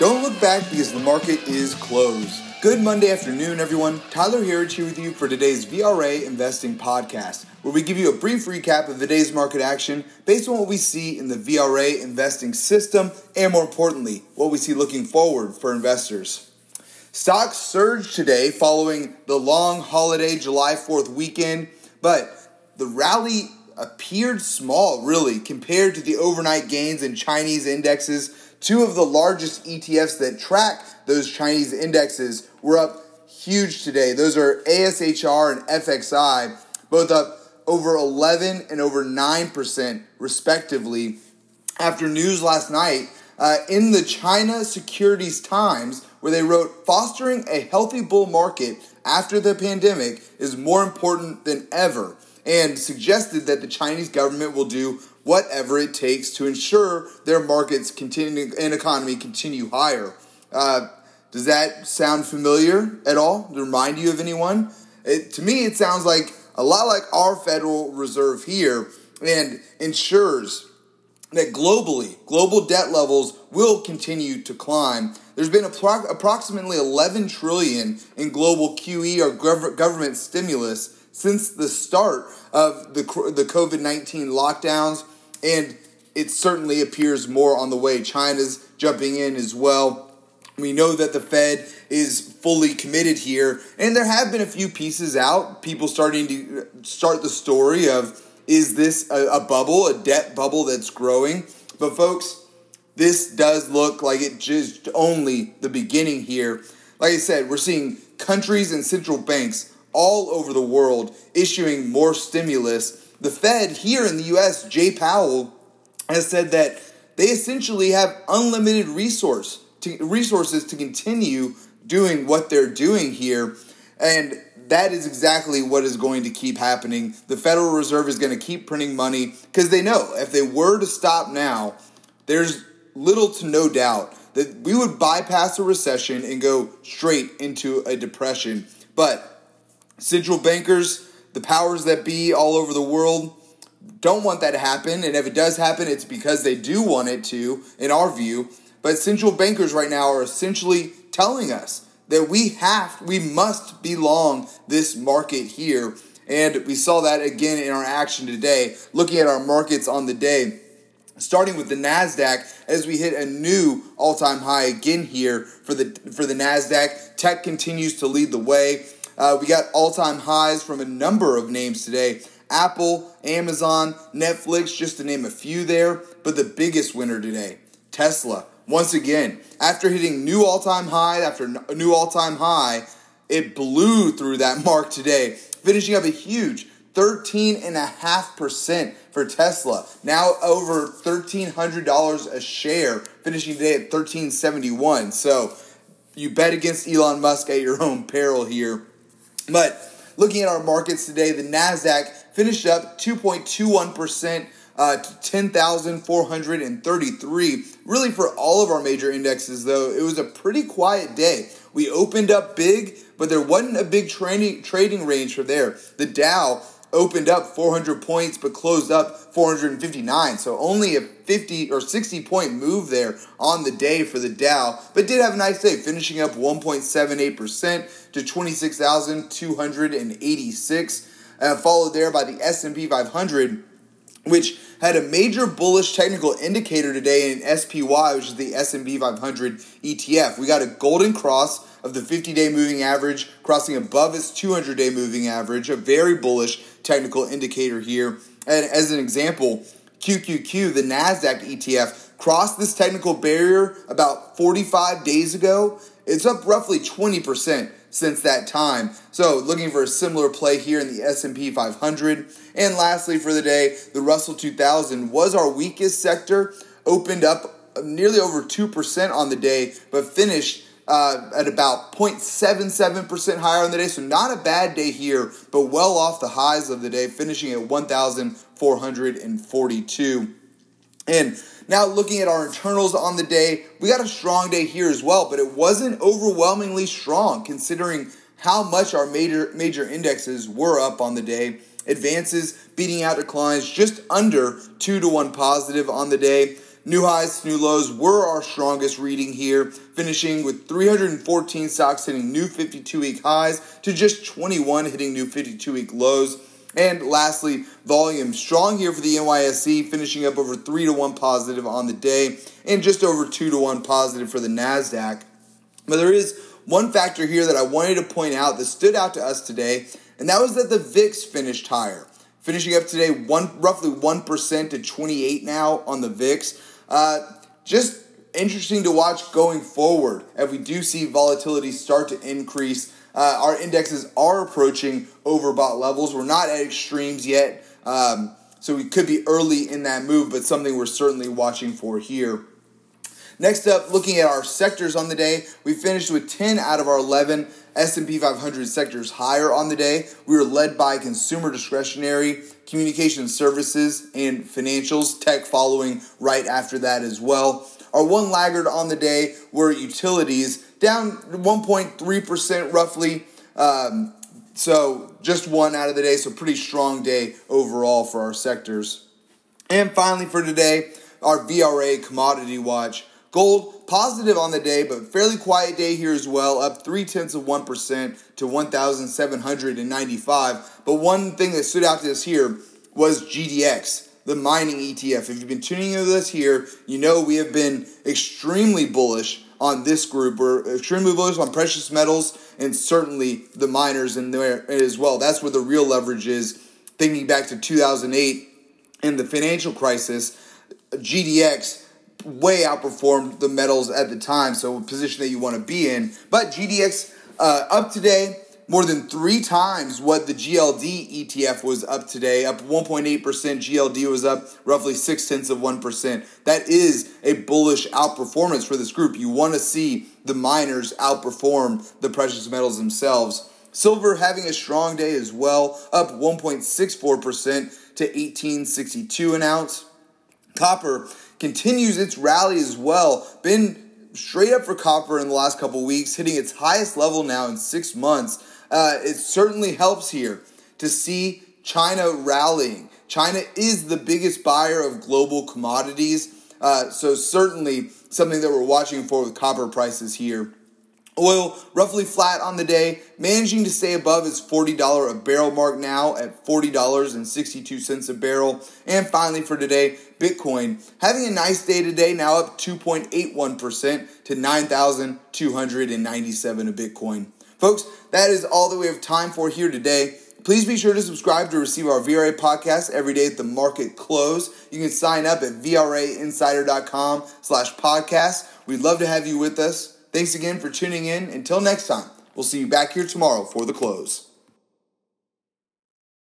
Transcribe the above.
Don't look back because the market is closed. Good Monday afternoon, everyone. Tyler Herriage here with you for today's VRA Investing Podcast, where we give you a brief recap of the day's market action based on what we see in the VRA investing system and, more importantly, what we see looking forward for investors. Stocks surged today following the long holiday July 4th weekend, but the rally appeared small, really, compared to the overnight gains in Chinese indexes Two of the largest ETFs that track those Chinese indexes were up huge today. Those are ASHR and FXI, both up over 11 and over 9% respectively after news last night uh, in the China Securities Times where they wrote fostering a healthy bull market after the pandemic is more important than ever and suggested that the Chinese government will do whatever it takes to ensure their markets continue and economy continue higher. Uh, does that sound familiar at all? To remind you of anyone? It, to me, it sounds like a lot like our Federal Reserve here and ensures that globally, global debt levels will continue to climb. There's been appro- approximately 11 trillion in global QE or gov- government stimulus since the start of the the COVID-19 lockdowns and it certainly appears more on the way. China's jumping in as well. We know that the Fed is fully committed here, and there have been a few pieces out. People starting to uh, start the story of is this a, a bubble, a debt bubble that's growing? But, folks, this does look like it just only the beginning here. Like I said, we're seeing countries and central banks all over the world issuing more stimulus the Fed here in the US, Jay Powell, has said that they essentially have unlimited resource to, resources to continue doing what they're doing here. And that is exactly what is going to keep happening. The Federal Reserve is going to keep printing money because they know if they were to stop now, there's little to no doubt that we would bypass a recession and go straight into a depression. But central bankers the powers that be all over the world don't want that to happen. And if it does happen, it's because they do want it to, in our view. But central bankers right now are essentially telling us that we have, we must be long this market here. And we saw that again in our action today, looking at our markets on the day. Starting with the Nasdaq, as we hit a new all-time high again here for the for the Nasdaq, tech continues to lead the way. Uh, we got all time highs from a number of names today Apple, Amazon, Netflix, just to name a few there. But the biggest winner today, Tesla. Once again, after hitting new all time high after new all time high, it blew through that mark today, finishing up a huge 13.5% for Tesla. Now over $1,300 a share, finishing today at 1371. So you bet against Elon Musk at your own peril here. But looking at our markets today, the NASDAQ finished up 2.21%. Uh, to 10,433. Really, for all of our major indexes, though, it was a pretty quiet day. We opened up big, but there wasn't a big trading trading range for there. The Dow opened up 400 points but closed up 459. So only a 50 or 60 point move there on the day for the Dow, but did have a nice day, finishing up 1.78% to 26,286. Uh, followed there by the S&P 500 which had a major bullish technical indicator today in SPY, which is the S&P 500 ETF. We got a golden cross of the 50-day moving average crossing above its 200-day moving average, a very bullish technical indicator here. And as an example, QQQ, the NASDAQ ETF, crossed this technical barrier about 45 days ago. It's up roughly 20% since that time. So looking for a similar play here in the S&P 500. And lastly for the day, the Russell 2000 was our weakest sector, opened up nearly over 2% on the day, but finished uh, at about 0.77% higher on the day. So not a bad day here, but well off the highs of the day, finishing at 1,442. And now looking at our internals on the day, we got a strong day here as well, but it wasn't overwhelmingly strong considering how much our major major indexes were up on the day. Advances beating out declines just under 2 to 1 positive on the day. New highs, new lows were our strongest reading here, finishing with 314 stocks hitting new 52 week highs to just 21 hitting new 52 week lows. And lastly, volume strong here for the NYSE, finishing up over 3 to 1 positive on the day and just over 2 to 1 positive for the NASDAQ. But there is one factor here that I wanted to point out that stood out to us today, and that was that the VIX finished higher. Finishing up today, one roughly 1% to 28 now on the VIX. Uh, just interesting to watch going forward if we do see volatility start to increase uh, our indexes are approaching overbought levels. We're not at extremes yet, um, so we could be early in that move, but something we're certainly watching for here. Next up, looking at our sectors on the day, we finished with 10 out of our 11 S&P 500 sectors higher on the day. We were led by consumer discretionary, communication services, and financials, tech following right after that as well. Our one laggard on the day were utilities, down 1.3% roughly. Um, so just one out of the day, so pretty strong day overall for our sectors. And finally for today, our VRA commodity watch. Gold positive on the day, but fairly quiet day here as well, up three tenths of one percent to 1,795. But one thing that stood out to us here was GDX, the mining ETF. If you've been tuning into this here, you know we have been extremely bullish on this group. We're extremely bullish on precious metals and certainly the miners in there as well. That's where the real leverage is. Thinking back to 2008 and the financial crisis, GDX way outperformed the metals at the time, so a position that you want to be in. But GDX uh, up today more than three times what the GLD ETF was up today, up 1.8%. GLD was up roughly six tenths of 1%. That is a bullish outperformance for this group. You want to see the miners outperform the precious metals themselves. Silver having a strong day as well, up 1.64% to 1862 an ounce. Copper continues its rally as well. Been straight up for copper in the last couple weeks, hitting its highest level now in six months uh, it certainly helps here to see China rallying. China is the biggest buyer of global commodities, uh, so certainly something that we're watching for with copper prices here. Oil roughly flat on the day, managing to stay above its $40 a barrel mark now at $40.62 a barrel. And finally for today, Bitcoin having a nice day today, now up 2.81% to 9,297 a Bitcoin. Folks, that is all that we have time for here today. Please be sure to subscribe to receive our VRA podcast every day at the market close. You can sign up at VRAinsider.com slash podcast. We'd love to have you with us. Thanks again for tuning in. Until next time, we'll see you back here tomorrow for the close.